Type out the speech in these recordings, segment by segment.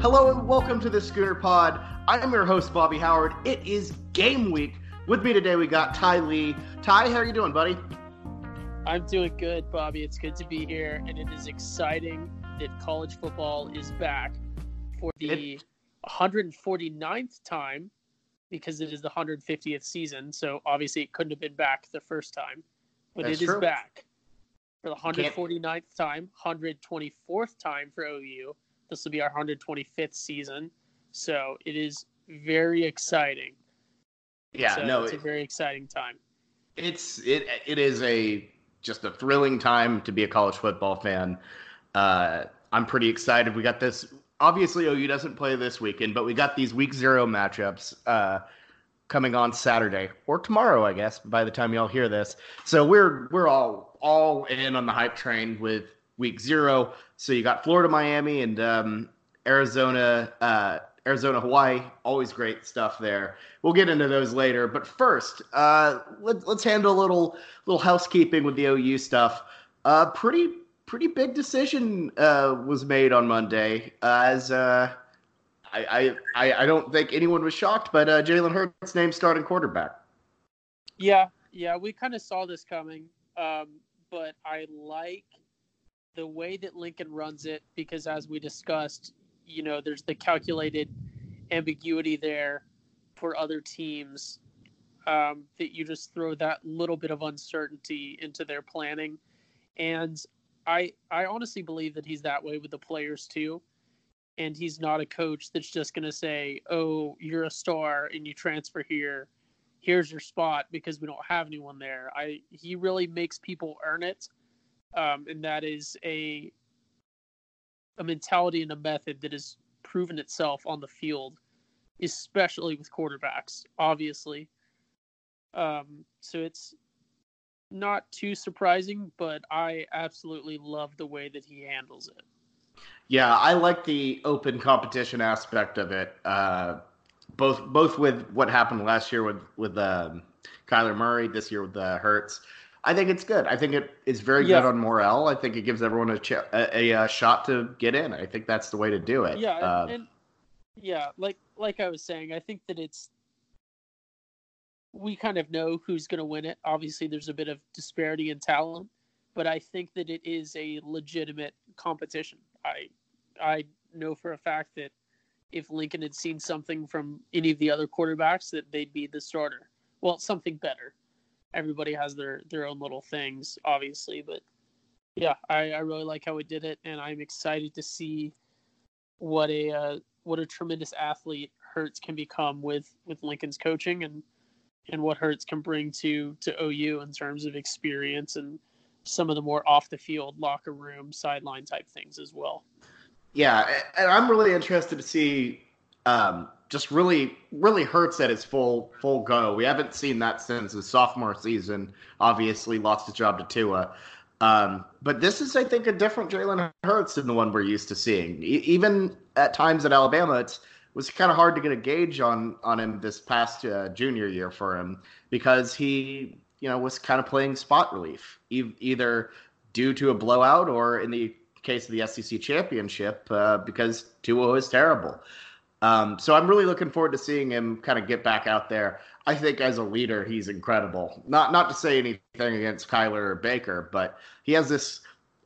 Hello and welcome to the Schooner Pod. I'm your host, Bobby Howard. It is game week. With me today, we got Ty Lee. Ty, how are you doing, buddy? I'm doing good, Bobby. It's good to be here, and it is exciting that college football is back for the it... 149th time because it is the 150th season. So obviously, it couldn't have been back the first time, but That's it is true. back for the 149th time, 124th time for OU. This will be our 125th season. So it is very exciting. Yeah, so no, it's it, a very exciting time. It's it it is a just a thrilling time to be a college football fan. Uh, I'm pretty excited. We got this. Obviously, OU doesn't play this weekend, but we got these week zero matchups uh, coming on Saturday or tomorrow, I guess. By the time y'all hear this, so we're we're all all in on the hype train with week zero. So you got Florida, Miami, and um, Arizona, uh, Arizona, Hawaii. Always great stuff there. We'll get into those later. But first, uh, let, us handle a little little housekeeping with the OU stuff. Uh, pretty pretty big decision uh, was made on Monday. As uh, I, I I don't think anyone was shocked, but uh, Jalen Hurts named starting quarterback. Yeah, yeah, we kind of saw this coming, um, but I like the way that Lincoln runs it because, as we discussed, you know, there's the calculated ambiguity there for other teams um, that you just throw that little bit of uncertainty into their planning. And I I honestly believe that he's that way with the players too. And he's not a coach that's just going to say, "Oh, you're a star and you transfer here. Here's your spot because we don't have anyone there." I he really makes people earn it, um, and that is a a mentality and a method that has proven itself on the field, especially with quarterbacks, obviously. Um, so it's not too surprising, but I absolutely love the way that he handles it. Yeah, I like the open competition aspect of it. Uh, both both with what happened last year with with um, Kyler Murray, this year with uh, Hurts. I think it's good. I think it is very yeah. good on morale. I think it gives everyone a, ch- a, a, a, shot to get in. I think that's the way to do it. Yeah, uh, and, and yeah, like like I was saying, I think that it's we kind of know who's going to win it. Obviously, there's a bit of disparity in talent, but I think that it is a legitimate competition. I I know for a fact that if Lincoln had seen something from any of the other quarterbacks, that they'd be the starter. Well, something better. Everybody has their their own little things, obviously, but yeah, I, I really like how it did it, and I'm excited to see what a uh, what a tremendous athlete Hurts can become with with Lincoln's coaching and and what Hurts can bring to to OU in terms of experience and some of the more off the field locker room sideline type things as well. Yeah, and I'm really interested to see um, just really really Hurts at his full full go. We haven't seen that since his sophomore season. Obviously, lost his job to Tua. Um, but this is, I think, a different Jalen Hurts than the one we're used to seeing. E- even at times at Alabama, it's was kind of hard to get a gauge on on him this past uh, junior year for him because he you know was kind of playing spot relief e- either due to a blowout or in the case of the SEC championship uh, because Tua is terrible. Um, so I'm really looking forward to seeing him kind of get back out there. I think as a leader, he's incredible. Not not to say anything against Kyler or Baker, but he has this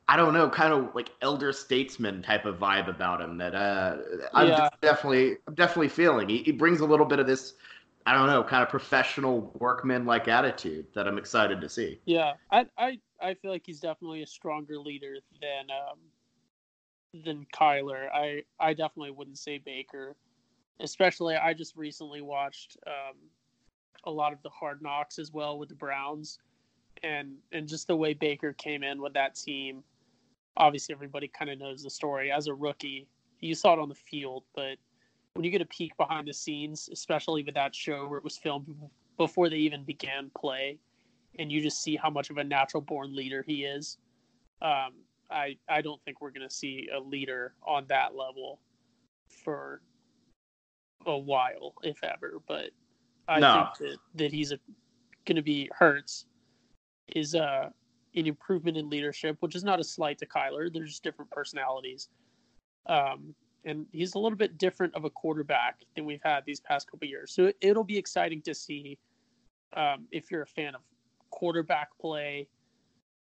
I don't know, kind of like elder statesman type of vibe about him that uh, I'm yeah. definitely I'm definitely feeling. He, he brings a little bit of this, I don't know, kind of professional workman like attitude that I'm excited to see. Yeah, I I I feel like he's definitely a stronger leader than um, than Kyler. I I definitely wouldn't say Baker, especially I just recently watched um, a lot of the Hard Knocks as well with the Browns, and and just the way Baker came in with that team obviously everybody kind of knows the story. As a rookie, you saw it on the field, but when you get a peek behind the scenes, especially with that show where it was filmed before they even began play, and you just see how much of a natural born leader he is, um, I I don't think we're going to see a leader on that level for a while, if ever. But I no. think that, that he's going to be Hurts is uh an improvement in leadership, which is not a slight to Kyler. There's just different personalities. Um, and he's a little bit different of a quarterback than we've had these past couple years. So it, will be exciting to see um, if you're a fan of quarterback play,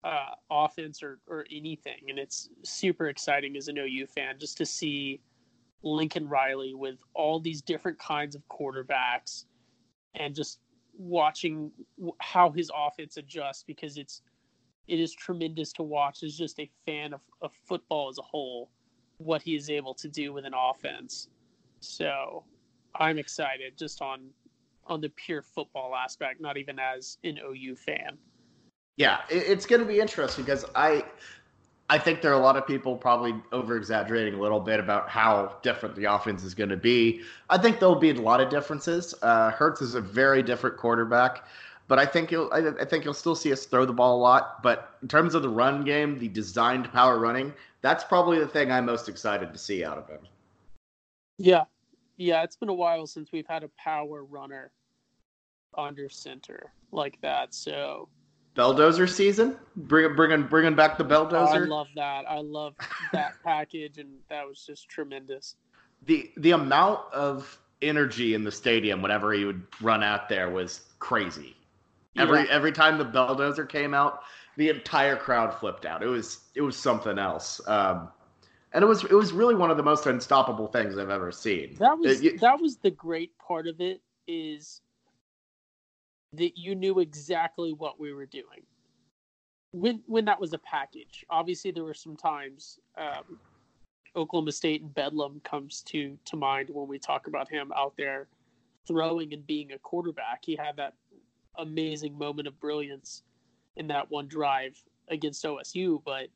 uh, offense, or or anything. And it's super exciting as an OU fan just to see Lincoln Riley with all these different kinds of quarterbacks, and just watching how his offense adjusts because it's it is tremendous to watch as just a fan of, of football as a whole what he is able to do with an offense. So I'm excited just on on the pure football aspect, not even as an OU fan. Yeah, it's going to be interesting because I I think there are a lot of people probably over exaggerating a little bit about how different the offense is going to be. I think there'll be a lot of differences. Uh, Hurts is a very different quarterback. But I think you'll I, I think you'll still see us throw the ball a lot. But in terms of the run game, the designed power running, that's probably the thing I'm most excited to see out of him. Yeah, yeah, it's been a while since we've had a power runner under center like that. So Belldozer season, bring bringing bringing back the Belldozer. Oh, I love that. I love that package, and that was just tremendous. The the amount of energy in the stadium whenever he would run out there was crazy. Every yeah. every time the Belldozer came out, the entire crowd flipped out. It was it was something else. Um, and it was it was really one of the most unstoppable things I've ever seen. That was it, that was the great part of it is that you knew exactly what we were doing when when that was a package. Obviously, there were some times um, Oklahoma State and Bedlam comes to to mind when we talk about him out there throwing and being a quarterback. He had that amazing moment of brilliance in that one drive against OSU. But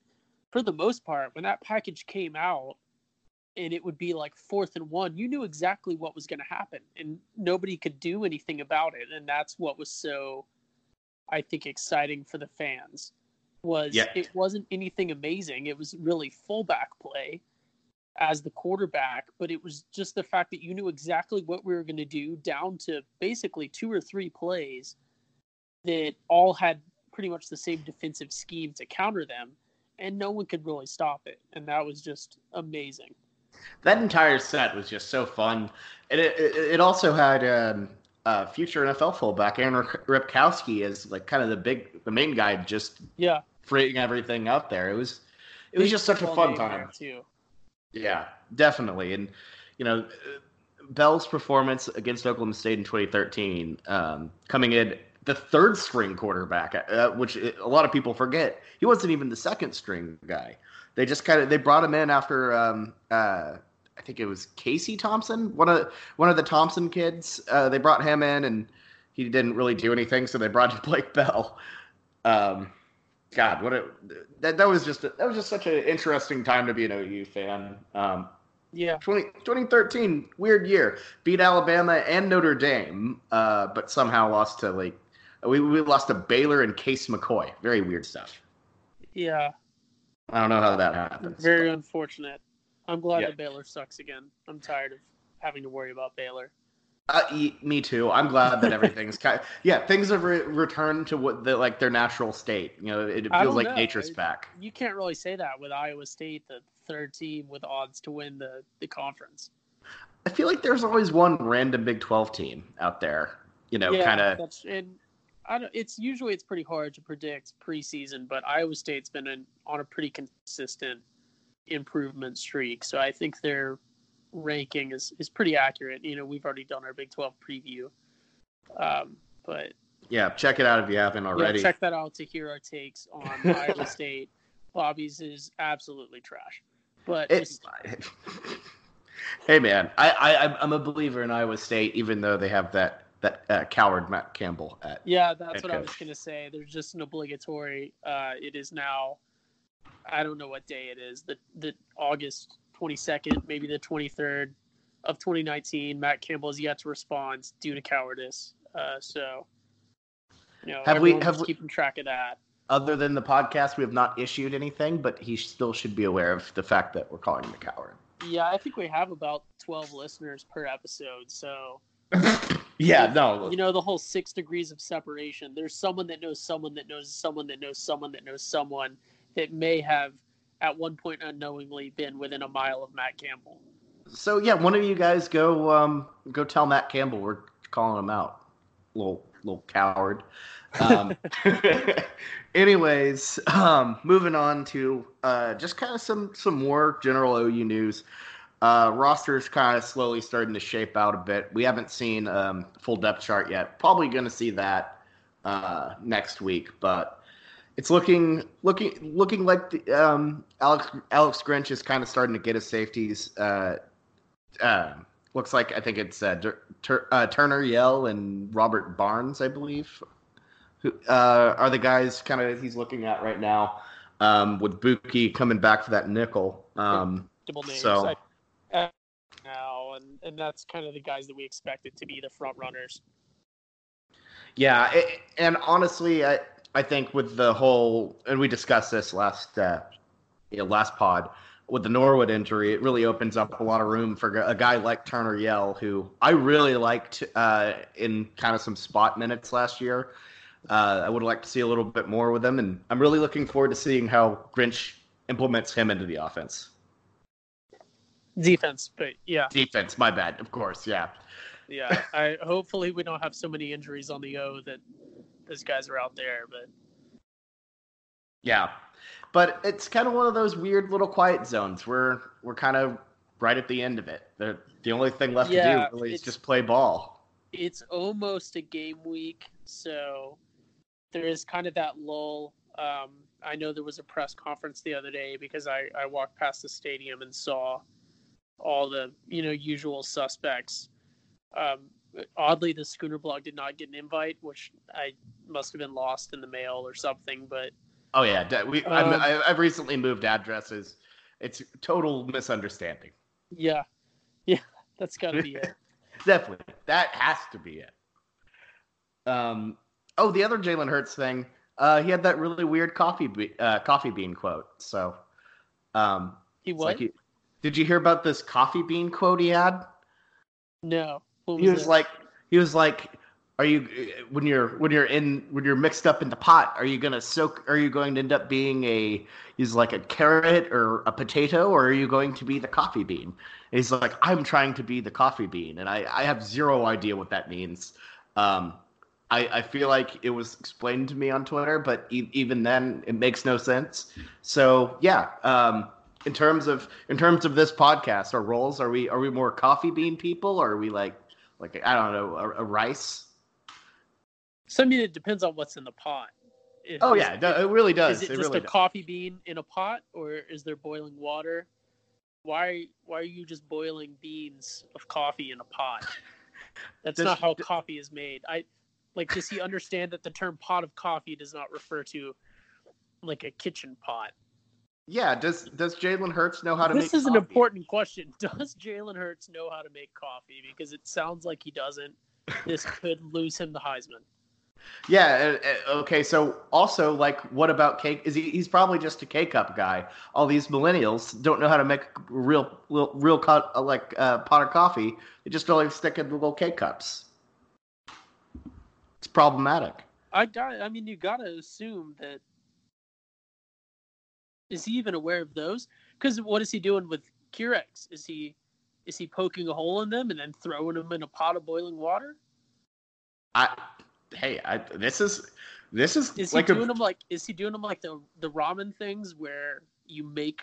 for the most part, when that package came out and it would be like fourth and one, you knew exactly what was going to happen and nobody could do anything about it. And that's what was so, I think, exciting for the fans was yeah. it wasn't anything amazing. It was really fullback play as the quarterback, but it was just the fact that you knew exactly what we were going to do down to basically two or three plays that all had pretty much the same defensive scheme to counter them, and no one could really stop it. And that was just amazing. That entire set was just so fun, and it it, it also had um, uh, future NFL fullback Aaron Ripkowski as like kind of the big the main guy, just yeah, freeing everything out there. It was it was just such a fun time too. Yeah, definitely, and you know. Bell's performance against Oklahoma State in 2013, um, coming in the third string quarterback, uh, which a lot of people forget. He wasn't even the second string guy. They just kind of they brought him in after um, uh, I think it was Casey Thompson, one of one of the Thompson kids. Uh, they brought him in, and he didn't really do anything, so they brought in Blake Bell. Um, God, what a that that was just a, that was just such an interesting time to be an OU fan. Um, yeah. 20, 2013, weird year. Beat Alabama and Notre Dame, uh, but somehow lost to like we, we lost to Baylor and Case McCoy. Very weird stuff. Yeah. I don't know how that happens. Very but. unfortunate. I'm glad yeah. that Baylor sucks again. I'm tired of having to worry about Baylor. Uh, me too. I'm glad that everything's kind. Of, yeah, things have re- returned to what the, like their natural state. You know, it feels like know. nature's back. You can't really say that with Iowa State, the third team with odds to win the the conference. I feel like there's always one random Big Twelve team out there. You know, yeah, kind of. And I don't, it's usually it's pretty hard to predict preseason, but Iowa State's been in, on a pretty consistent improvement streak. So I think their ranking is is pretty accurate. You know, we've already done our Big Twelve preview, um, but yeah, check it out if you haven't already. Yeah, check that out to hear our takes on Iowa State. Bobby's is absolutely trash, but it's. hey man, I, I I'm a believer in Iowa State, even though they have that that uh, coward Matt Campbell at. Yeah, that's what coach. I was gonna say. There's just an obligatory. Uh, it is now. I don't know what day it is. The the August 22nd, maybe the 23rd of 2019. Matt Campbell has yet to respond due to cowardice. Uh, so, you know, have we have we, keeping track of that? Other than the podcast, we have not issued anything, but he still should be aware of the fact that we're calling him a coward. Yeah, I think we have about 12 listeners per episode, so yeah, no. You know the whole six degrees of separation. There's someone that knows someone that knows someone that knows someone that knows someone that may have at one point unknowingly been within a mile of Matt Campbell. so yeah, one of you guys go um, go tell Matt Campbell we're calling him out, little little coward. Um, anyways, um, moving on to uh, just kind of some some more general OU news. Uh, roster's kind of slowly starting to shape out a bit. We haven't seen um, full depth chart yet. Probably going to see that uh, next week, but it's looking looking looking like the, um, Alex Alex Grinch is kind of starting to get his safeties. Uh, uh, looks like I think it's uh, Tur- uh, Turner Yell and Robert Barnes, I believe, who uh, are the guys kind of he's looking at right now. Um, with Bookie coming back for that nickel. Um, so I- and and that's kind of the guys that we expected to be the front runners. Yeah, it, and honestly, I I think with the whole and we discussed this last uh, you know, last pod with the Norwood injury, it really opens up a lot of room for a guy like Turner Yell, who I really liked uh, in kind of some spot minutes last year. Uh, I would like to see a little bit more with him, and I'm really looking forward to seeing how Grinch implements him into the offense. Defense, but yeah, Defense, my bad, of course, yeah. yeah. I hopefully we don't have so many injuries on the O that those guys are out there. But Yeah, but it's kind of one of those weird little quiet zones where we're kind of right at the end of it. The the only thing left Yeah, to do really is just play ball. it's almost a game week, so there is kind of that lull. Um, I know there was a press conference the other day because I, I walked past the stadium and saw all the you know usual suspects. Um, oddly, the Schooner blog did not get an invite, which I must have been lost in the mail or something. But Oh yeah, we Um, I- I've recently moved addresses. It's total misunderstanding. yeah, yeah, that's got to be it. Definitely, that has to be it. Um. Oh, the other Jalen Hurts thing. Uh, he had that really weird coffee be- uh, coffee bean quote. So, um, He what? like he- did you hear about this coffee bean quote he had? no, what he was like he was like are you when you're when you're in when you're mixed up in the pot are you gonna soak are you going to end up being a he's like a carrot or a potato or are you going to be the coffee bean and he's like i'm trying to be the coffee bean and i i have zero idea what that means um I, I feel like it was explained to me on Twitter, but e- even then, it makes no sense. So yeah, um, in terms of in terms of this podcast, our roles are we are we more coffee bean people or are we like like I don't know a, a rice? So I mean, it depends on what's in the pot. If- Oh yeah, it it really does. Is it, it just really a does. coffee bean in a pot, or is there boiling water? Why why are you just boiling beans of coffee in a pot? That's Does- not how coffee is made. I like does he understand that the term pot of coffee does not refer to like a kitchen pot? Yeah, does does Jalen Hurts know how to make coffee? This is an important question. Does Jalen Hurts know how to make coffee? Because it sounds like he doesn't. This could lose him the Heisman. Yeah. uh, uh, okay. So also, like, what about cake? Is he? He's probably just a K cup guy. All these millennials don't know how to make real, real, real co- uh, like uh, pot of coffee. They just only stick in the little K cups. It's problematic. I got. I mean, you gotta assume that. Is he even aware of those? Because what is he doing with Keurigs? Is he, is he poking a hole in them and then throwing them in a pot of boiling water? I. Hey, I, this is this is, Is like he a doing them like? Is he doing them like the the ramen things where you make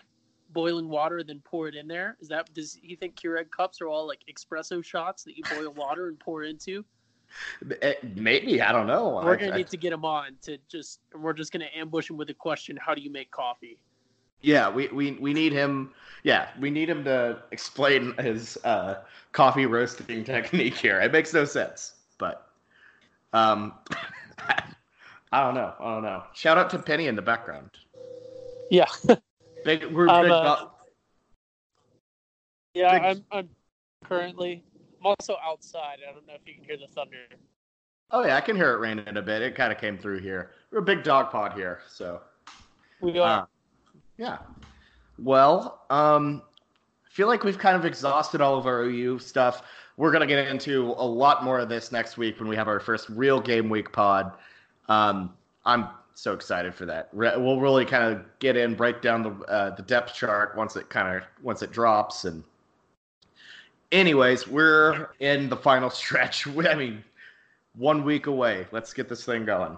boiling water then pour it in there? Is that does he think Keurig cups are all like espresso shots that you boil water and pour into? eh, maybe I don't know. We're gonna I- need to get him on to just. We're just gonna ambush him with a question: How do you make coffee? Yeah, we, we we need him. Yeah, we need him to explain his uh, coffee roasting technique here. It makes no sense, but um, I don't know. I don't know. Shout out to Penny in the background. Yeah. Big, we're I'm, big. uh, go- Yeah, Big- I'm I'm currently I'm also outside. I don't know if you can hear the thunder. oh yeah, I can hear it raining a bit. It kind of came through here. We're a big dog pod here, so We are Uh, yeah. Well, um, I feel like we've kind of exhausted all of our OU stuff. We're gonna get into a lot more of this next week when we have our first real game week pod. Um, I'm so excited for that. We'll really kind of get in, break down the uh, the depth chart once it kind of once it drops, and anyways, we're in the final stretch. I mean, one week away. Let's get this thing going.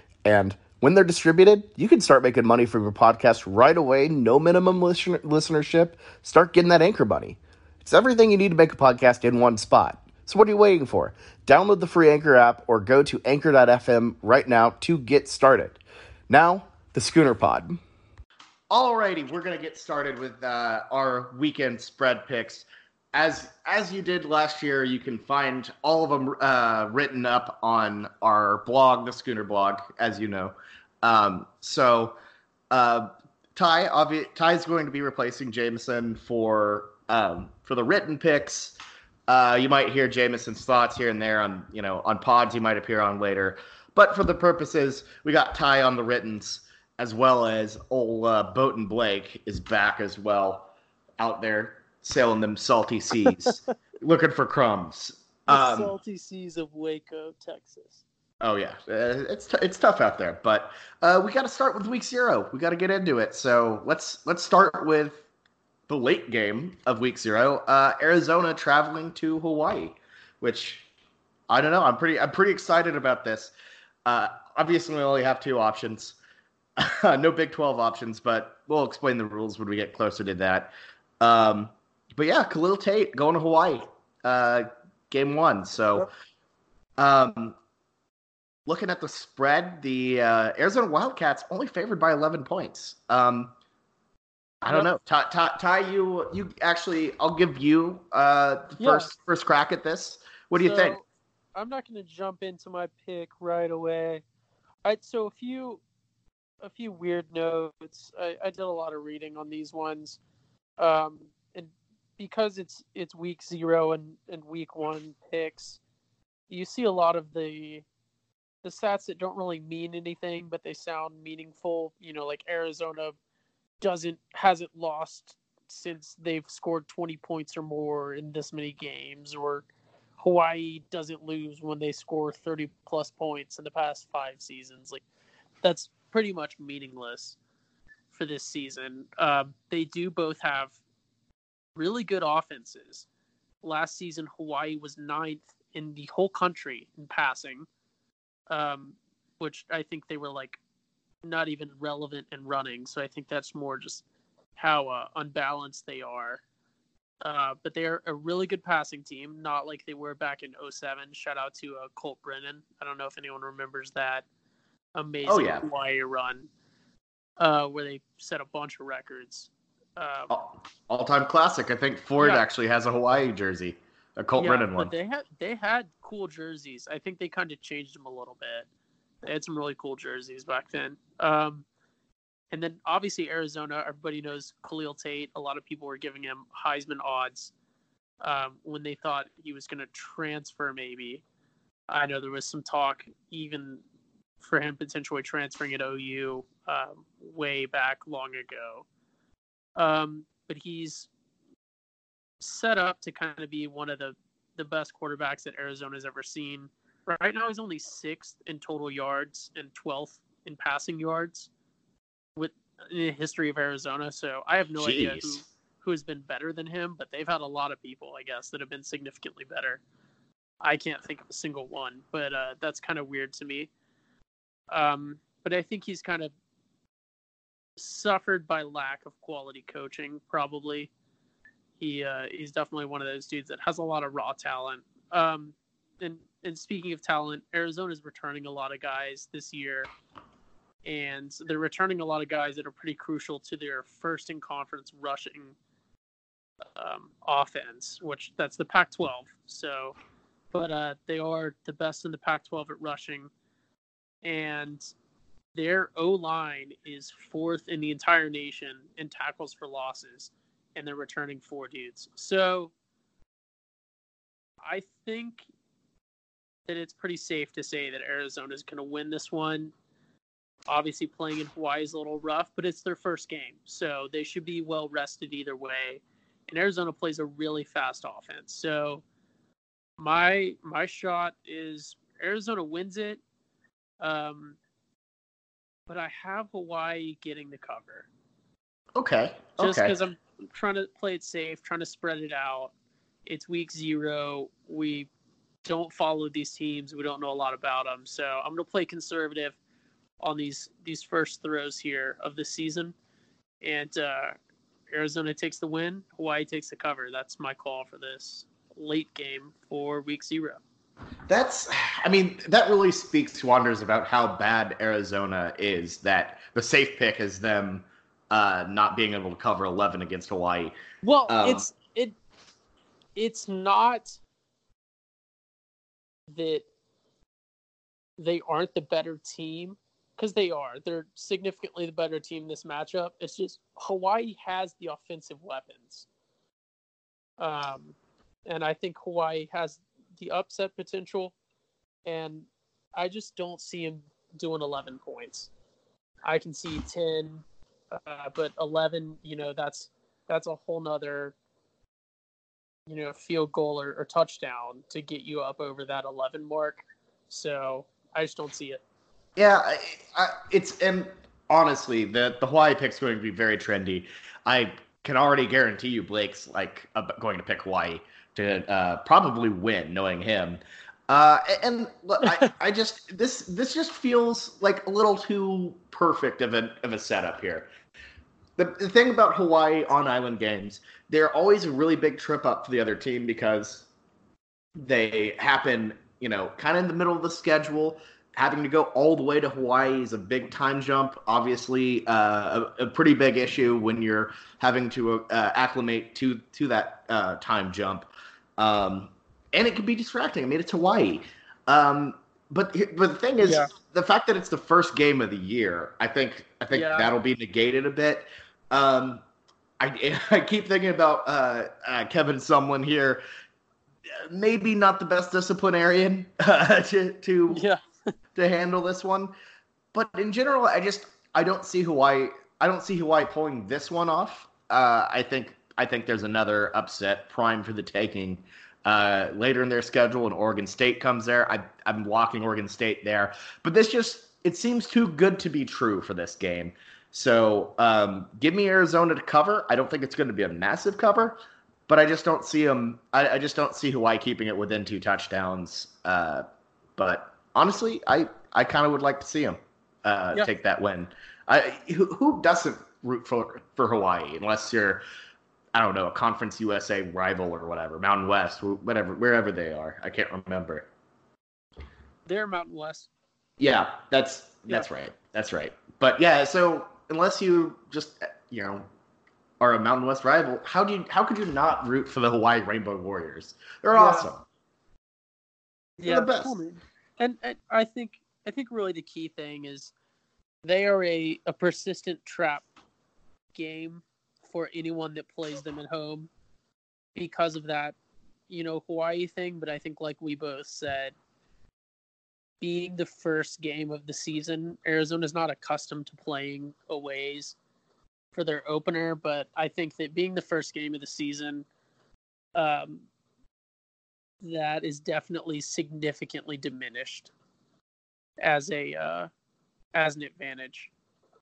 And when they're distributed, you can start making money from your podcast right away. No minimum listen- listenership. Start getting that anchor money. It's everything you need to make a podcast in one spot. So what are you waiting for? Download the free Anchor app or go to anchor.fm right now to get started. Now, the Schooner Pod. Alrighty, we're gonna get started with uh, our weekend spread picks. As as you did last year, you can find all of them uh, written up on our blog, the Schooner blog, as you know. Um, so, uh, Ty, obvi- Ty is going to be replacing Jameson for um, for the written picks. Uh, you might hear Jameson's thoughts here and there on you know on pods he might appear on later, but for the purposes, we got Ty on the writtens as well as old uh, and Blake is back as well, out there sailing them salty seas, looking for crumbs. The Um, salty seas of Waco, Texas. Oh yeah, uh, it's t- it's tough out there, but uh, we got to start with week zero. We got to get into it. So let's let's start with the late game of week zero. Uh, Arizona traveling to Hawaii, which I don't know. I'm pretty I'm pretty excited about this. Uh, obviously, we only have two options. no Big Twelve options, but we'll explain the rules when we get closer to that. Um, but yeah, Khalil Tate going to Hawaii, uh, game one. So. Um, looking at the spread, the uh, Arizona Wildcats only favored by 11 points. Um, I don't know. Ty, Ty, Ty, you you actually, I'll give you uh, the Yeah. first first crack at this. What do you think? I'm not going to jump into my pick right away. I so a few a few weird notes. I, I did a lot of reading on these ones, um, because it's it's week zero and and week one picks, you see a lot of the the stats that don't really mean anything, but they sound meaningful. You know, like Arizona doesn't hasn't lost since they've scored 20 points or more in this many games, or Hawaii doesn't lose when they score 30 plus points in the past five seasons. Like that's pretty much meaningless for this season. Um, they do both have really good offenses. Last season, Hawaii was ninth in the whole country in passing, um, which I think they were like not even relevant in running. So I think that's more just how uh, unbalanced they are. Uh, but they're a really good passing team, not like they were back in 07. Shout out to uh, Colt Brennan. I don't know if anyone remembers that amazing Oh, yeah. Hawaii run uh, where they set a bunch of records. Um, All time classic. I think Ford Yeah. actually has a Hawaii jersey, a Colt yeah, Brennan but one. they had they had cool jerseys. I think they kind of changed them a little bit. They had some really cool jerseys back then. Um, and then obviously Arizona, everybody knows Khalil Tate. A lot of people were giving him Heisman odds um, when they thought he was going to transfer. Maybe I know there was some talk even for him potentially transferring at OU um, way back long ago. Um, but he's set up to kind of be one of the the best quarterbacks that Arizona's ever seen. Right now, he's only sixth in total yards and twelfth in passing yards with in the history of Arizona. So I have no idea who who has been better than him, but they've had a lot of people, I guess, that have been significantly better. I can't think of a single one, but uh, that's kind of weird to me. Um, but I think he's kind of suffered by lack of quality coaching, probably he uh, he's definitely one of those dudes that has a lot of raw talent. Um, and and speaking of talent, Arizona's returning a lot of guys this year, and they're returning a lot of guys that are pretty crucial to their first in conference rushing um, offense, which that's the Pac-12. So, but uh, they are the best in the Pac-12 at rushing, and their O line is fourth in the entire nation in tackles for losses and they're returning four dudes. So I think that it's pretty safe to say that Arizona is going to win this one. Obviously, playing in Hawaii is a little rough, but it's their first game, so they should be well rested either way. And Arizona plays a really fast offense, so my my shot is Arizona wins it. Um, but I have Hawaii getting the cover. Okay. Just okay. because I'm trying to play it safe, trying to spread it out. It's week zero. We don't follow these teams. We don't know a lot about them. So I'm going to play conservative on these these first throws here of the season. And uh, Arizona takes the win. Hawaii takes the cover. That's my call for this late game for week zero. That's, I mean, that really speaks to wonders about how bad Arizona is. That the safe pick is them uh, not being able to cover 11 against Hawaii. Well, um, it's it it's not that they aren't the better team because they are. They're significantly the better team in this matchup. It's just Hawaii has the offensive weapons. Um, and I think Hawaii has the upset potential, and I just don't see him doing 11 points. I can see 10, uh, but 11, you know, that's that's a whole nother, you know, field goal or, or touchdown to get you up over that 11 mark. So I just don't see it. Yeah, I, I, it's and honestly, the the Hawaii pick's going to be very trendy. I can already guarantee you, Blake's like going to pick Hawaii to uh, probably win, knowing him. Uh, and look, I, I just this this just feels like a little too perfect of a of a setup here. The, the thing about Hawaii on island games, they're always a really big trip up for the other team because they happen, you know, kind of in the middle of the schedule. Having to go all the way to Hawaii is a big time jump. Obviously, uh, a, a, pretty big issue when you're having to uh, acclimate to to that uh, time jump. Um, and it can be distracting. I mean, it's Hawaii. Um, but but the thing is, yeah. the fact that it's the first game of the year, I think I think yeah. that'll be negated a bit. Um, I I keep thinking about uh, uh, Kevin Sumlin here. Maybe not the best disciplinarian uh, to to yeah. to handle this one, but in general, I just I don't see Hawaii. I don't see Hawaii pulling this one off. Uh, I think I think there's another upset prime for the taking uh, later in their schedule, and Oregon State comes there. I, I'm locking Oregon State there, but this just it seems too good to be true for this game. So um, give me Arizona to cover. I don't think it's going to be a massive cover, but I just don't see them. I, I just don't see Hawaii keeping it within two touchdowns. Uh, but honestly, I I kind of would like to see them uh, yeah. take that win. I who, who doesn't root for for Hawaii unless you're I don't know, a Conference USA rival or whatever, Mountain West, whatever, wherever they are. I can't remember. They're Mountain West. Yeah, that's that's yeah. right. That's right. But yeah, so unless you just you know are a Mountain West rival, how do you how could you not root for the Hawaii Rainbow Warriors? They're yeah. awesome. They're yeah, the best. And, and I think I think really the key thing is they are a, a persistent trap game for anyone that plays them at home because of that, you know, Hawaii thing. But I think, like we both said, being the first game of the season, Arizona's not accustomed to playing aways for their opener. But I think that being the first game of the season, um, that is definitely significantly diminished as a uh, as an advantage.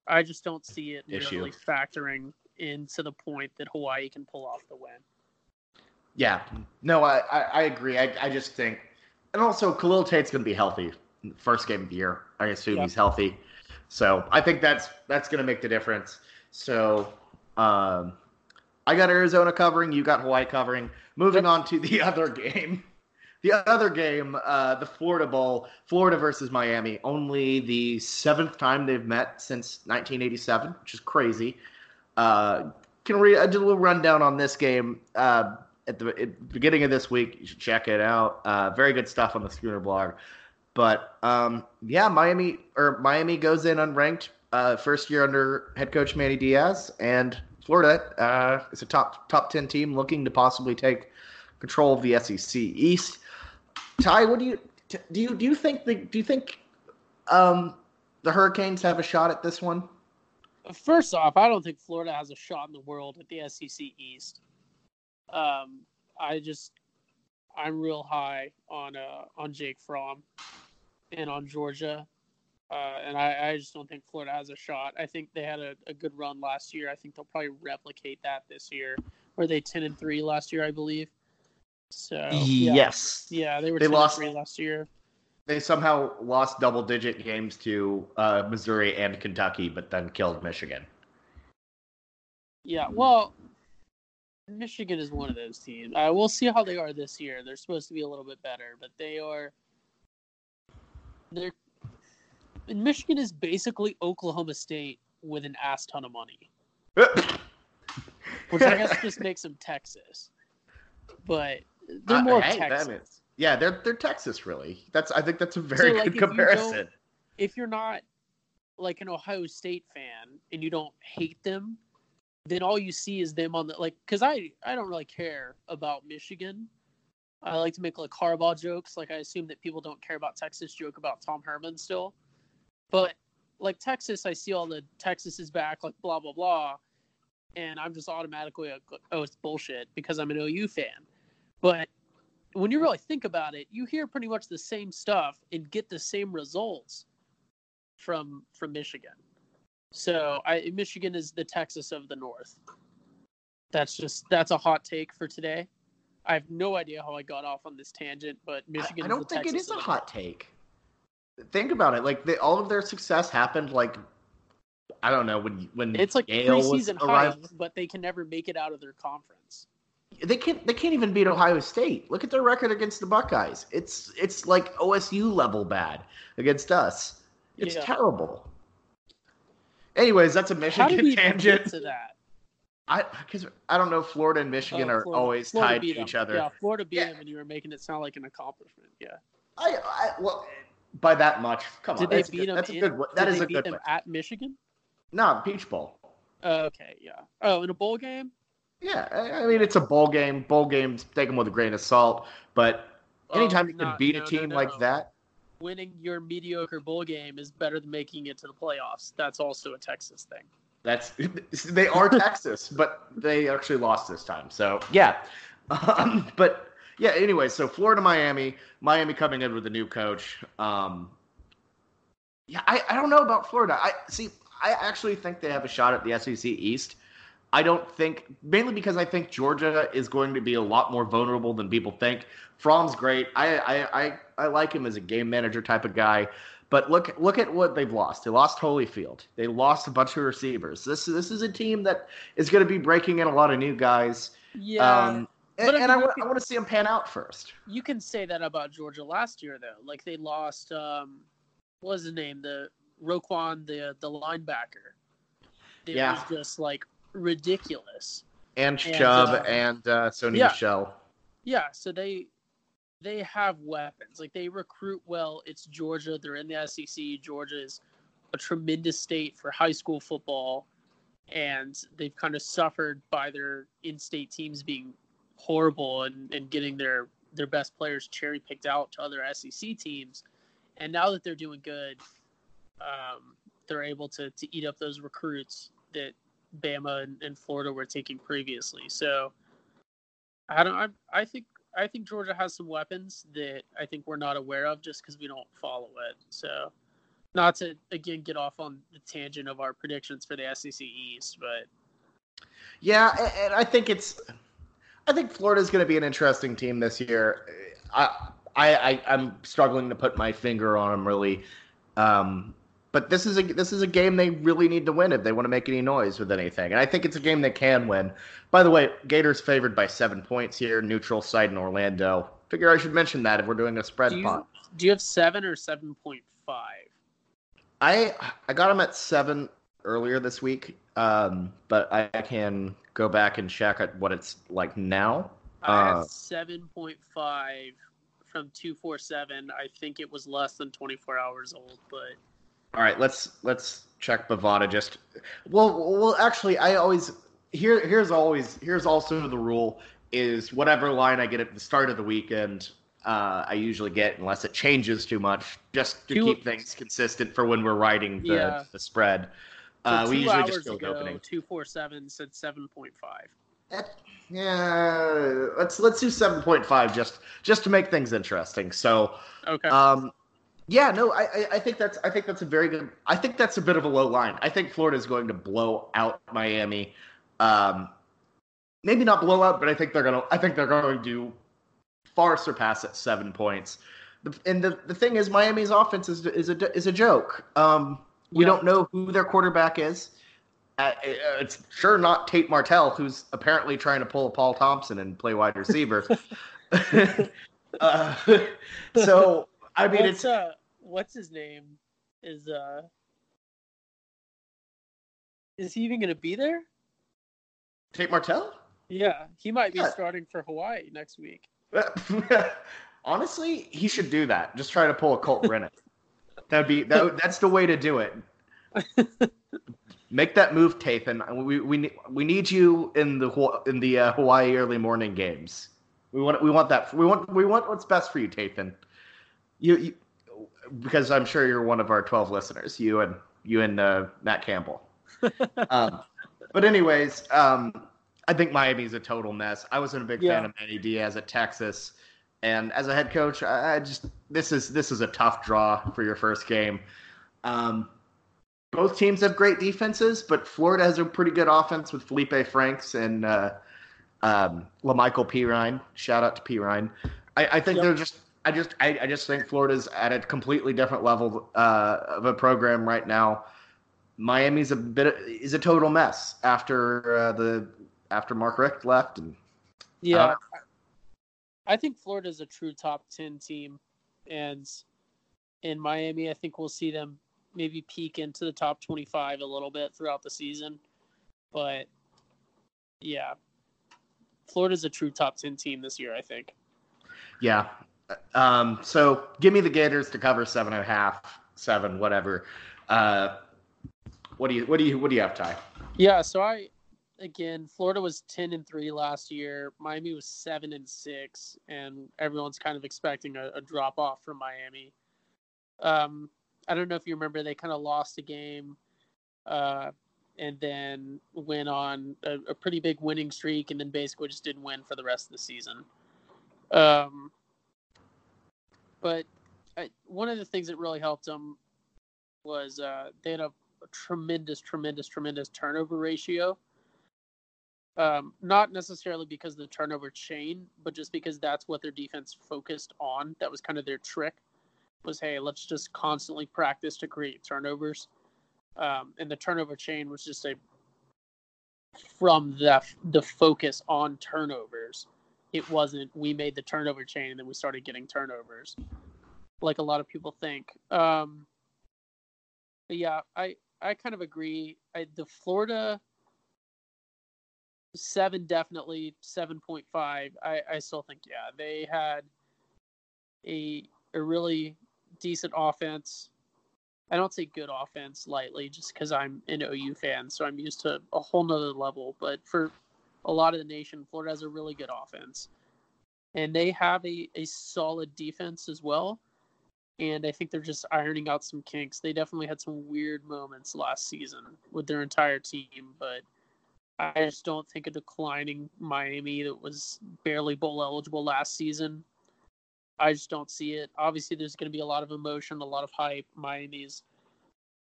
I just don't see it Issue. really factoring into the point that Hawaii can pull off the win. Yeah, no, I, I, I agree. I, I just think, and also Khalil Tate's going to be healthy first game of the year. I assume yeah. he's healthy, so I think that's that's going to make the difference. So, um, I got Arizona covering. You got Hawaii covering. Moving on to the other game. The other game, uh, the Florida Bowl, Florida versus Miami. Only the seventh time they've met since 1987, which is crazy. Uh, can read I did a little rundown on this game uh, at, the, at, beginning of this week. You should check it out. Uh, very good stuff on the Schooner blog. But um, yeah, Miami or Miami goes in unranked, uh, first year under head coach Manny Diaz, and Florida uh, is a top top ten team looking to possibly take control of the SEC East. Ty, what do you do? You do you think the do you think um, the Hurricanes have a shot at this one? First off, I don't think Florida has a shot in the world at the SEC East. Um, I just I'm real high on uh, on Jake Fromm and on Georgia, uh, and I, I just don't think Florida has a shot. I think they had a, a good run last year. I think they'll probably replicate that this year. Were they ten and three last year? I believe. So yeah. yes, yeah, they were They lost- three last year. they somehow lost double digit games to uh, Missouri and Kentucky, but then killed Michigan. Yeah, well, Michigan is one of those teams. Uh, we'll see how they are this year. They're supposed to be a little bit better, but they are. They're. And Michigan is basically Oklahoma State with an ass ton of money, which I guess just makes them Texas. But they're Uh, more hey, Texas. yeah, they're they're Texas really. That's I think that's a very like, good if comparison. don't- if you're not like an Ohio State fan and you don't hate them, then all you see is them on the like. Because I I don't really care about Michigan. I like to make like Harbaugh jokes. Like I assume that people don't care about Texas. Joke about Tom Herman still, but like Texas, I see all the Texas is back, like blah blah blah, and I'm just automatically like, oh it's bullshit because I'm an OU fan. But when you really think about it, you hear pretty much the same stuff and get the same results from from Michigan. So I Michigan is the Texas of the North. That's just that's a hot take for today. I have no idea how I got off on this tangent, but Michigan. I don't is the think it Texas is a hot take. Think about it. Like they, all of their success happened like I don't know when when It's like Yale preseason hype, but they can never make it out of their conference. They can't they can't even beat Ohio State. Look at their record against the Buckeyes. It's it's like OSU level bad against us. It's Yeah. terrible. Anyways, that's a Michigan tangent. to that? I because I don't know. Florida and Michigan Oh, are Florida- always Florida tied to each other. Yeah, Florida beat Yeah. them, and you were making it sound like an accomplishment. Yeah. I, I well by that much. Come on, Did they that's, good, them? that's a good. one. That they a beat good them one. at Michigan. No, Peach Bowl. Oh, okay, yeah. Oh, in a bowl game. Yeah, I I mean it's a bowl game. Bowl games take them with a grain of salt, but anytime Oh, you can beat no, a no, team no. like that, winning your mediocre bowl game is better than making it to the playoffs. That's also a Texas thing. that's they are Texas, but they actually lost this time. So yeah, um, but yeah. Anyway, so Florida, Miami, Miami coming in with a new coach. Um, yeah, I, I don't know about Florida. I see. I actually think they have a shot at the SEC East. I don't think mainly because I think Georgia is going to be a lot more vulnerable than people think. Fromm's great. I I, I, I like him as a game manager type of guy. But look look at what they've lost. They lost Holyfield. They lost a bunch of receivers. This this is a team that is going to be breaking in a lot of new guys. Yeah, um, and, I and I, mean, you can- I want to see them pan out first. you can say that about Georgia last year though. Like they lost um what was his name? The Roquan, the the linebacker. It Yeah. was just like ridiculous. And And, Chubb uh, and uh, Sony yeah. Michelle. Yeah, so they they have weapons. Like they recruit well. It's Georgia. They're in the SEC. Georgia is a tremendous state for high school football, and they've kind of suffered by their in-state teams being horrible and, and getting their their best players cherry picked out to other SEC teams. And now that they're doing good, um, they're able to to eat up those recruits that Bama and, and Florida were taking previously. So I don't. I, I think I think Georgia has some weapons that I think we're not aware of just because we don't follow it. So, not to again get off on the tangent of our predictions for the SEC East, but Yeah, and I think it's. I think Florida's going to be an interesting team this year. I, I, I I'm struggling to put my finger on them really, um, but this is a this is a game they really need to win if they want to make any noise with anything. And I think it's a game they can win. By the way, Gators favored by seven points here, neutral site in Orlando. Figure I should mention that if we're doing a spread do pot. do you have seven or seven point five? I I got them at seven earlier this week, um, but I can go back and check at what it's like now. I Uh, seven point five from two four seven. I think it was less than twenty four hours old, but All right, let's let's check Bovada. Just well, well, actually, I always here. Here's always here's also the rule. is whatever line I get at the start of the weekend. Uh, I usually get unless it changes too much, just to Two- keep things consistent for when we're writing the, Yeah. the spread. So Uh, two we usually hours just go ago, opening. two four seven said seven point five. That- yeah, let's let's do seven point five just just to make things interesting. So, Okay. um, yeah, no, I, I I think that's I think that's a very good. I think that's a bit of a low line. I think Florida is going to blow out Miami. Um, maybe not blow out, but I think they're gonna. I think they're going to far surpass it seven points. The- And the, the thing is, Miami's offense is is a is a joke. Um, we Yeah. don't know who their quarterback is. Uh, it's sure not Tate Martell, who's apparently trying to pull a Paul Thompson and play wide receiver. uh, so I mean, what's it's uh what's his name? Is uh is he even gonna be there? Tate Martell. Yeah, he might be Yeah. starting for Hawaii next week. Honestly, he should do that. Just try to pull a Colt Brennan. That'd be that, that's the way to do it. Make that move, Tathan. We we we need you in the in the uh, Hawaii early morning games. We want we want that. We want we want what's best for you, Tathan. You, you because I'm sure you're one of our 12 listeners. You and you and uh, Matt Campbell. um, but anyways, um, I think Miami's a total mess. I wasn't a big Yeah. fan of Manny Diaz at Texas, and as a head coach, I, I just this is this is a tough draw for your first game. Um, both teams have great defenses, but Florida has a pretty good offense with Feleipe Franks and uh, um, Lamical Perine. Shout out to Perine. I, I think Yep. they're just. I just. I, I just think Florida's at a completely different level uh, of a program right now. Miami's a bit is a total mess after uh, the after Mark Richt left, and Yeah. Uh, I think Florida's a true top 10 team. And in Miami, I think we'll see them maybe peek into the top 25 a little bit throughout the season. But yeah, Florida's a true top 10 team this year, I think. yeah. Um, so give me the Gators to cover seven and a half, seven, whatever. Uh, what do you what do you what do you have, Ty? Yeah, so I again, Florida was 10 and 3 last year. Miami was 7 and 6 and everyone's kind of expecting a, a drop off from Miami. Um I don't know if you remember they kind of lost a game uh and then went on a, a pretty big winning streak and then basically just didn't win for the rest of the season. Um but I, one of the things that really helped them was uh, they had a, a tremendous, tremendous, tremendous turnover ratio. Um, not necessarily because of the turnover chain, but just because that's what their defense focused on. That was kind of their trick. Was hey, let's just constantly practice to create turnovers, um, and the turnover chain was just a from the the focus on turnovers. It wasn't we made the turnover chain and then we started getting turnovers, like a lot of people think. Um, yeah, I I kind of agree. I, the Florida seven definitely seven point five. I I still think yeah they had a a really decent offense. I don't say good offense lightly, just because I'm an OU fan, so I'm used to a whole nother level. But for a lot of the nation, Florida has a really good offense, and they have a, a solid defense as well and I think they're just ironing out some kinks. They definitely had some weird moments last season with their entire team, but I just don't think a declining Miami that was barely bowl eligible last season. I just don't see it. Obviously, there's going to be a lot of emotion, a lot of hype. Miami's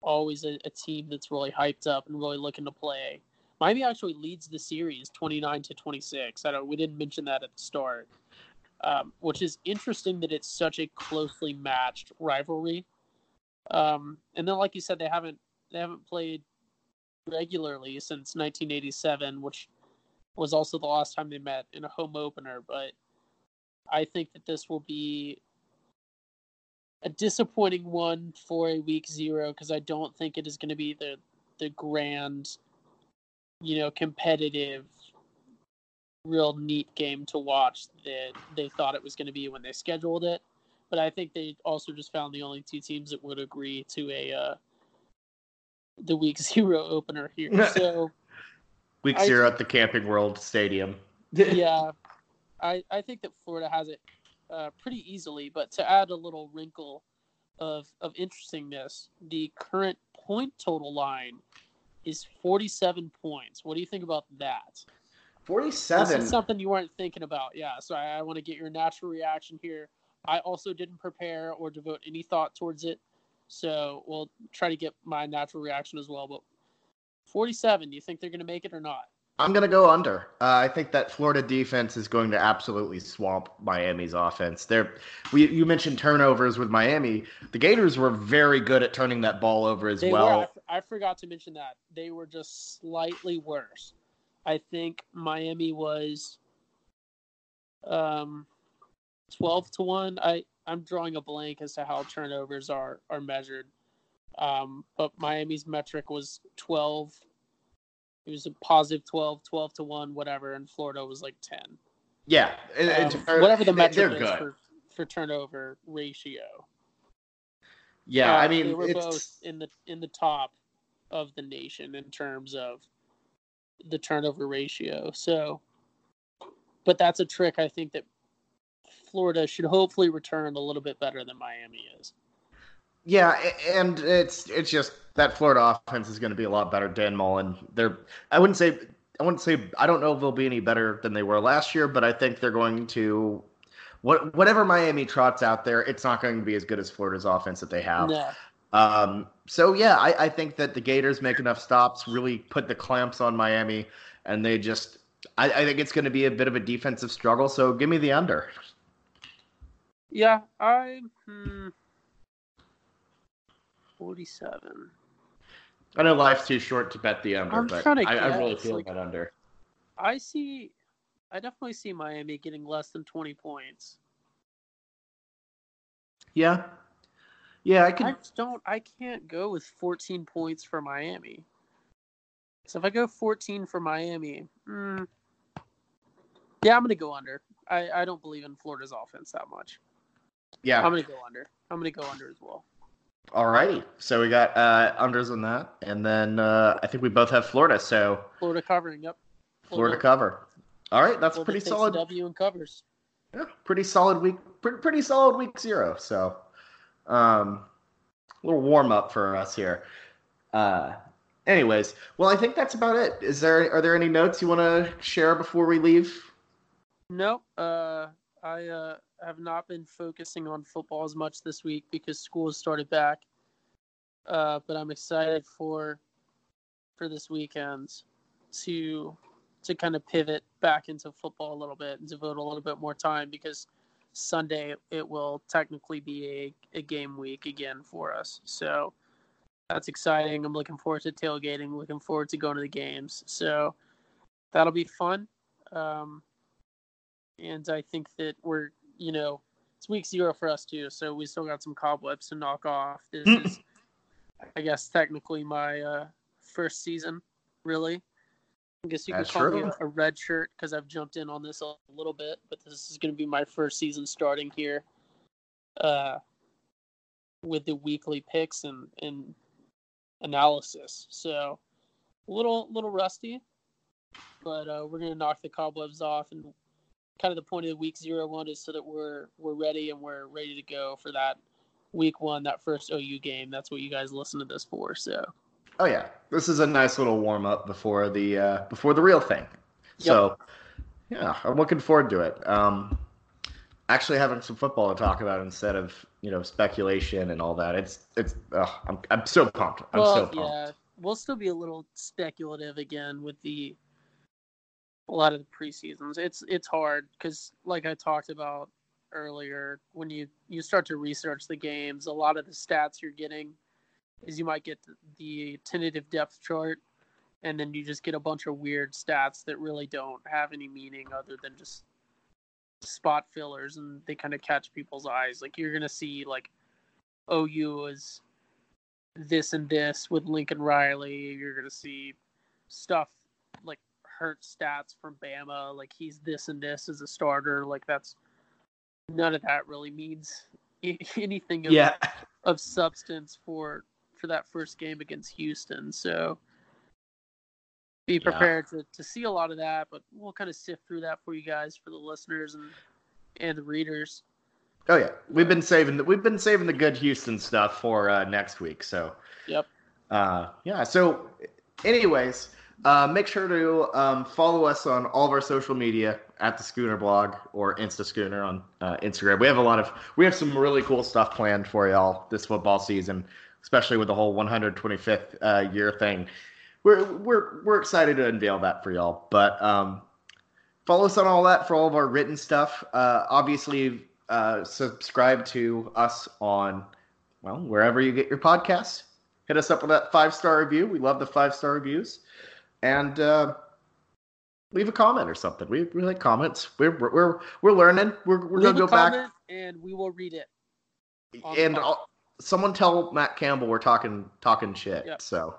always a, a team that's really hyped up and really looking to play. Miami actually leads the series 29 to 26. I don't. We didn't mention that at the start um, which is interesting that it's such a closely matched rivalry. Um, and then, like you said, they haven't they haven't played regularly since 1987, which was also the last time they met in a home opener. But I think that this will be a disappointing one for a week zero because I don't think it is going to be the the grand, you know, competitive real neat game to watch that they thought it was going to be when they scheduled it. But I think they also just found the only two teams that would agree to a uh, the week zero opener here. So Week I- zero at the Camping World Stadium. yeah, I, I think that Florida has it uh, pretty easily. But to add a little wrinkle of of interestingness, the current point total line is 47 points. What do you think about that? 47. This is something you weren't thinking about. Yeah. So I, I want to get your natural reaction here. I also didn't prepare or devote any thought towards it. So we'll try to get my natural reaction as well. But 47, do you think they're going to make it or not? I'm going to go under. Uh, I think that Florida defense is going to absolutely swamp Miami's offense. There, we you mentioned turnovers with Miami. The Gators were very good at turning that ball over as They well. were. I, I forgot to mention that they were just slightly worse. I think Miami was um, twelve to one. I I'm drawing a blank as to how turnovers are are measured, um, but Miami's metric was twelve. It was a positive 12, 12 to one, whatever, and Florida was like ten. yeah, it- Um, whatever the metric is good. for, for turnover ratio. yeah, Uh, I mean, they were it's, both in the in the top of the nation in terms of the turnover ratio. So, but that's a trick I think that Florida should hopefully return a little bit better than Miami is. Yeah, and it's it's just that Florida offense is going to be a lot better. Dan Mullen, they're I wouldn't say I wouldn't say I don't know if they'll be any better than they were last year, but I think they're going to what whatever Miami trots out there, it's not going to be as good as Florida's offense that they have. No, Um, so yeah, I, I think that the Gators make enough stops, really put the clamps on Miami, and they just I, I think it's going to be a bit of a defensive struggle. So give me the under. yeah, I hmm, forty-seven. I know life's too short to bet the under, I'm but I, I really feel like- that under. I see. I definitely see Miami getting less than twenty points. Yeah. Yeah, I could. I just don't. I can't go with 14 points for Miami. So if I go 14 for Miami, mm, yeah, I'm gonna go under. I, I don't believe in Florida's offense that much. yeah. I'm gonna go under. I'm gonna go under as well. All righty. So we got uh, unders on that, and then uh, I think we both have Florida. So Florida covering. Yep. Florida cover. All right, that's Florida pretty solid. W and covers. Yeah, pretty solid week. Pretty, pretty solid week zero. So, um, a little warm up for us here. Uh, anyways, well, I think that's about it. Is there are there any notes you want to share before we leave? No, uh, I uh, have not been focusing on football as much this week because school has started back. Uh, but I'm excited for for this weekend to to kind of pivot back into football a little bit and devote a little bit more time because Sunday it will technically be a, a game week again for us. So that's exciting. I'm looking forward to tailgating, looking forward to going to the games. So that'll be fun. Um, and I think that we're, you know, it's week zero for us too, so we still got some cobwebs to knock off. This is, I guess, technically my uh, first season, really. I guess you That's can call me true. a, a red shirt because I've jumped in on this a little bit, but this is going to be my first season starting here, uh, with the weekly picks and and analysis. So, a little little rusty, but uh, we're gonna knock the cobwebs off and kind of the point of the week zero one is so that we're we're ready and we're ready to go for that week one, that first OU game. That's what you guys listen to this for. So Oh yeah, this is a nice little warm up before the uh, before the real thing. So, yeah, I'm looking forward to it. Um, actually, having some football to talk about instead of you know speculation and all that. It's it's. I'm I'm so pumped. I'm well, so pumped. yeah, we'll still be a little speculative again with the a lot of the preseasons. It's it's hard because, like I talked about earlier, when you you start to research the games, a lot of the stats you're getting is you might get the, the tentative depth chart, and then you just get a bunch of weird stats that really don't have any meaning other than just spot fillers, and they kind of catch people's eyes. Like you're gonna see like OU is this and this with Lincoln Riley. You're gonna see stuff like hurt stats from Bama, like he's this and this as a starter. Like that's none of that really means anything of, yeah, of substance for for that first game against Houston. So be prepared yeah. to, to see a lot of that, but we'll kind of sift through that for you guys, for the listeners and and the readers. Oh yeah, we've been saving the, we've been saving the good Houston stuff for uh, next week. So yep. Uh, yeah. So, anyways, uh, make sure to um, follow us on all of our social media at the Schooner Blog or Insta Schooner on uh, Instagram. We have a lot of we have some really cool stuff planned for y'all this football season, especially with the whole 125th uh, year thing. We're we're we're excited to unveil that for y'all. But um, follow us on all that for all of our written stuff. Uh, obviously, uh, subscribe to us on well wherever you get your podcasts. Hit us up with that five star review. We love the five star reviews, and uh, leave a comment or something. We, we like comments. We're we're we're learning. We're we're leave gonna go back and we will read it. And someone tell Matt Campbell we're talking talking shit. Yep. So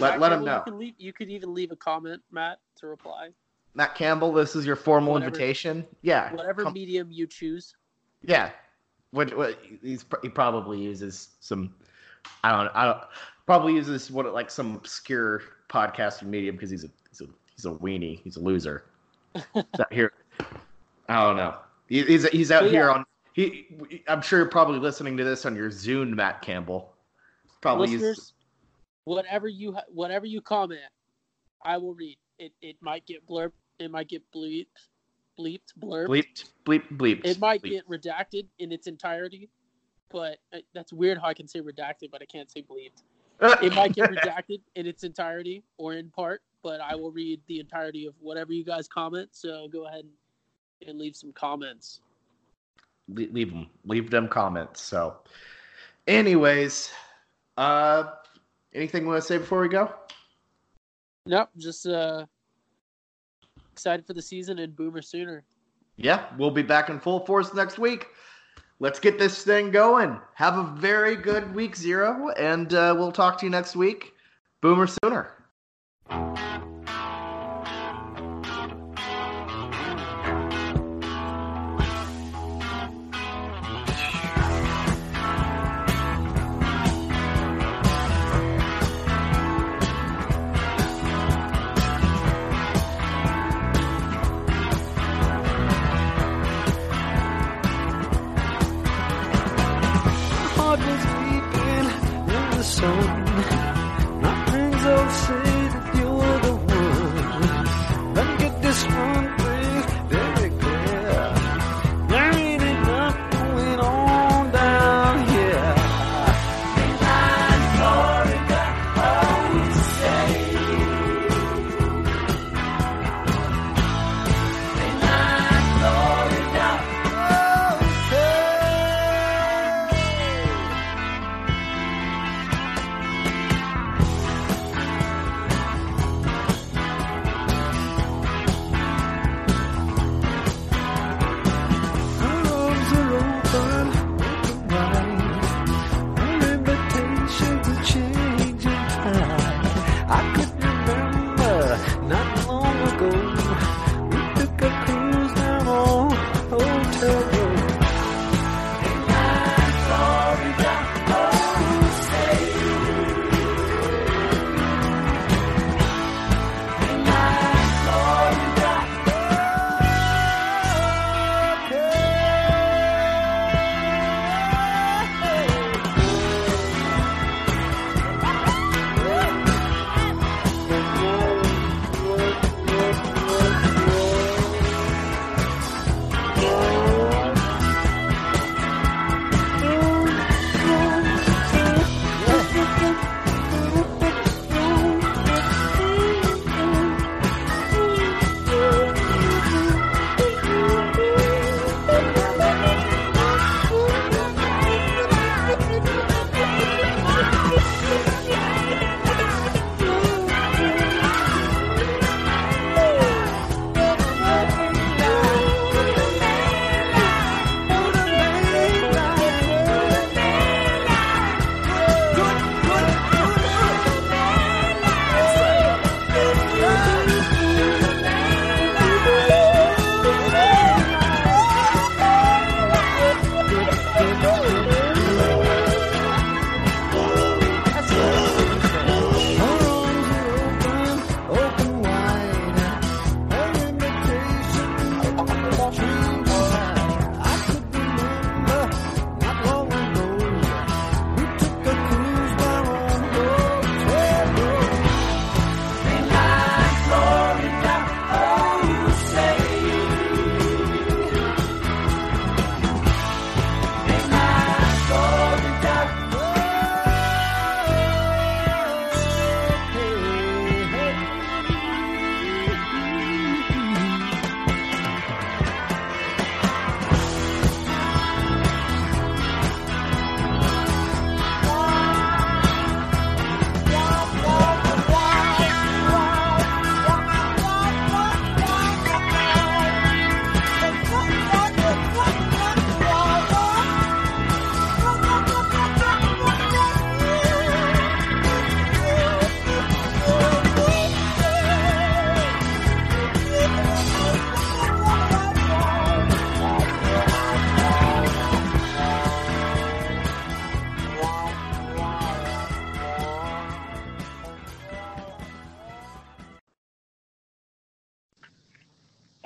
let Matt let Campbell, him know. You can, leave, you could even leave a comment, Matt, to reply. Matt Campbell, this is your formal whatever, invitation. Yeah. Whatever com- medium you choose. Yeah. What, what he's he probably uses some I don't I don't probably uses what like some obscure podcasting medium because he's a he's a he's a weenie. He's a loser. out here. I don't know. He, he's he's out here on he. I'm sure you're probably listening to this on your Zune, Matt Campbell. Probably Listeners, whatever you whatever you comment, I will read. It it might get blurb. It might get bleeped, bleeped, blurb. Bleeped, bleep, bleeped. It might bleeped. get redacted in its entirety but uh, that's weird how I can say redacted, but I can't say bleeped. It might get redacted in its entirety or in part, but I will read the entirety of whatever you guys comment. So go ahead and leave some comments. Leave them, leave them comments. So, anyways, uh, anything you want to say before we go? Nope, just uh, excited for the season and Boomer sooner. Yeah, we'll be back in full force next week let's get this thing going. Have a very good week zero, and uh, we'll talk to you next week. Boomer Sooner.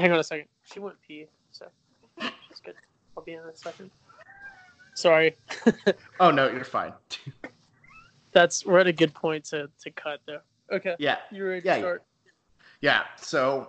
Hang on a second. She went pee, so she's good. I'll be in a second. Sorry. Oh no, you're fine. That's we're at a good point to to cut though. Okay, Yeah, you ready to Yeah, yeah. yeah. So